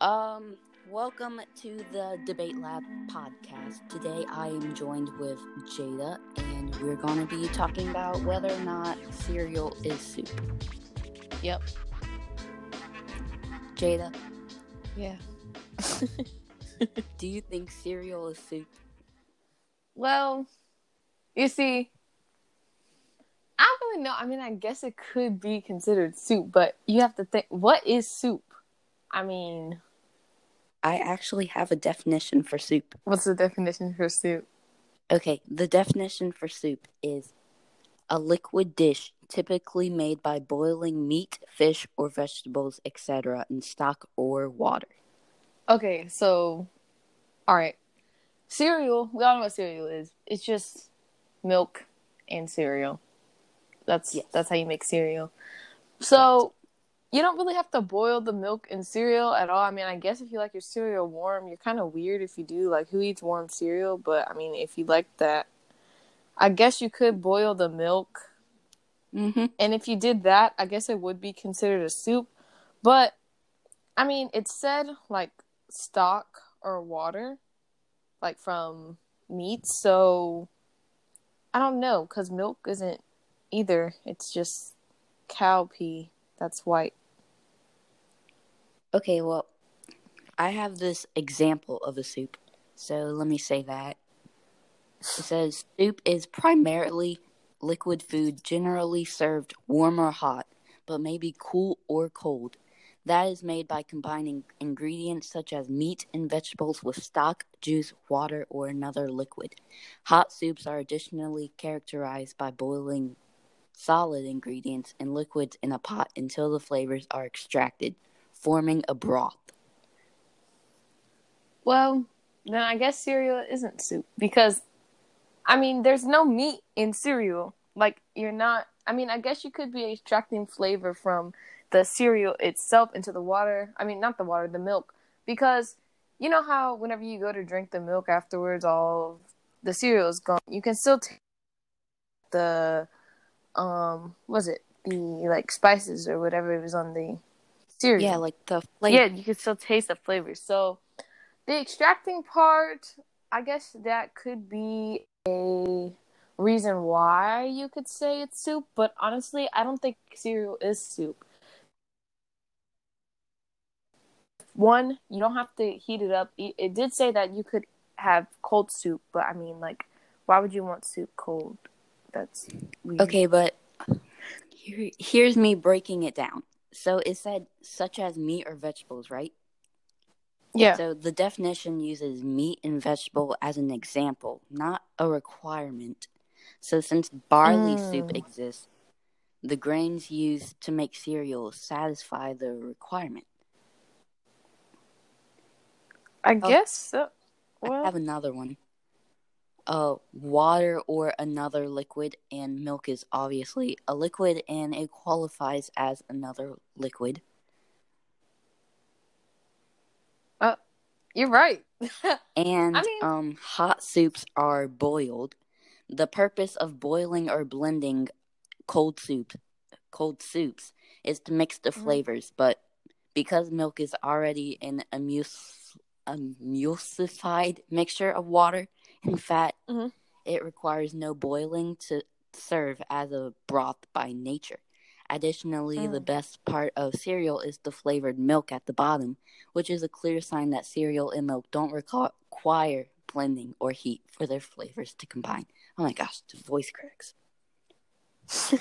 Um, welcome to the Debate Lab podcast. Today I am joined with Jayda, and we're going to be talking about whether or not cereal is soup. Yep. Jayda, Yeah. do you think cereal is soup? Well, you see, I don't really know. I mean, I guess it could be considered soup, but you have to think what is soup? I mean, I actually have a definition for soup. what's the definition for soup? Okay, the definition for soup is a liquid dish typically made by boiling meat, fish, or vegetables, etc., in stock or water. Okay, so, all right. Cereal, we all know what cereal is. It's just milk and cereal. That's Yes. that's how you make cereal. So, you don't really have to boil the milk in cereal at all. I mean, I guess if you like your cereal warm, you're kind of weird if you do. Like, who eats warm cereal? But I mean, if you like that, I guess you could boil the milk. Mm-hmm. And if you did that, I guess it would be considered a soup. But I mean, it said like stock or water, like from meat. So I don't know because milk isn't either. It's just cow pee that's white. Okay, well, I have this example of a soup. So let me say that. It says soup is primarily liquid food generally served warm or hot, but may be cool or cold. That is made by combining ingredients such as meat and vegetables with stock, juice, water, or another liquid. Hot soups are additionally characterized by boiling solid ingredients and liquids in a pot until the flavors are extracted, forming a broth. Well, then I guess cereal isn't soup because I mean, there's no meat in cereal. Like you're not I mean, I guess you could be extracting flavor from the cereal itself into the water. I mean, not the water, the milk because you know how whenever you go to drink the milk afterwards all the cereal is gone. You can still taste the um was it the like spices or whatever it was on the cereal. Yeah, like the flavor. Yeah, you can still taste the flavor. So the extracting part, I guess that could be a reason why you could say it's soup, but honestly, I don't think cereal is soup. One, you don't have to heat it up. It it did say that you could have cold soup, but I mean, like, why would you want soup cold? That's weird. Okay, but here, here's me breaking it down. So it said such as meat or vegetables, right? Yeah. So the definition uses meat and vegetable as an example, not a requirement. So since barley soup Mm. exists, the grains used to make cereal satisfy the requirement. I guess so. I have another one. Uh, water or another liquid, and milk is obviously a liquid, and it qualifies as another liquid. Oh you're right. And I mean- um, hot soups are boiled. The purpose of boiling or blending cold soup, cold soups, is to mix the Mhm. flavors. But because milk is already an emulsified mixture of water and fat, Mhm. it requires no boiling to serve as a broth by nature. Additionally, the Mm. best part of cereal is the flavored milk at the bottom, which is a clear sign that cereal and milk don't require blending or heat for their flavors to combine. Oh my gosh, the voice cracks.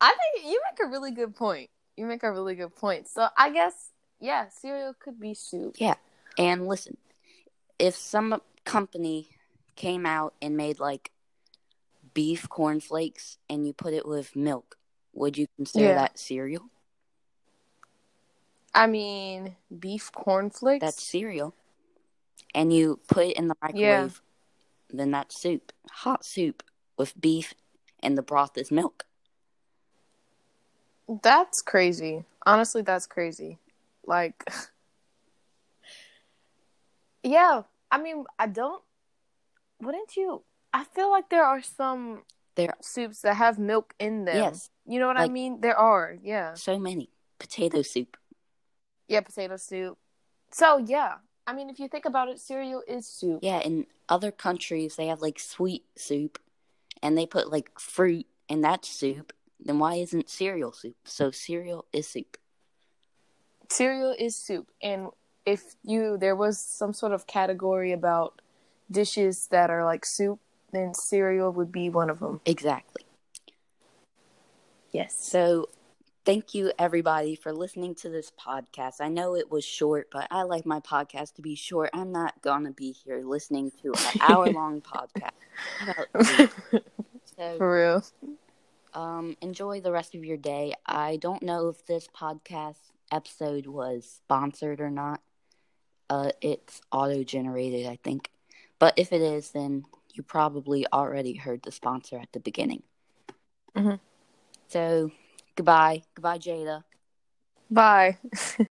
I think you make a really good point. You make a really good point. So I guess yeah, cereal could be soup. Yeah. And listen, if some company came out and made like beef cornflakes and you put it with milk, would you consider Yeah. that cereal? I mean, beef cornflakes. That's cereal. And you put it in the microwave, then that's soup. Hot soup with beef and the broth is milk. that's crazy. Honestly, that's crazy. Like, yeah. I mean, I don't. Wouldn't you? I feel like there are some There soups that have milk in them. Yes. You know what I mean? There are. Yeah. so many. Potato soup. Yeah, potato soup. So yeah, I mean, if you think about it, cereal is soup. Yeah, in other countries they have like sweet soup, and they put like fruit in that soup. Then why isn't cereal soup? So cereal is soup. Cereal is soup, and if you there was some sort of category about dishes that are like soup, then cereal would be one of them. Exactly. Yes. So thank you everybody for listening to this podcast. I know it was short, but I like my podcast to be short. I'm not gonna be here listening to an hour long podcast. So, For real. um, enjoy the rest of your day. I don't know if this podcast episode was sponsored or not. Uh, it's auto generated, I think. But if it is, then you probably already heard the sponsor at the beginning. Mhm. So, goodbye. Goodbye, Jayda. Bye.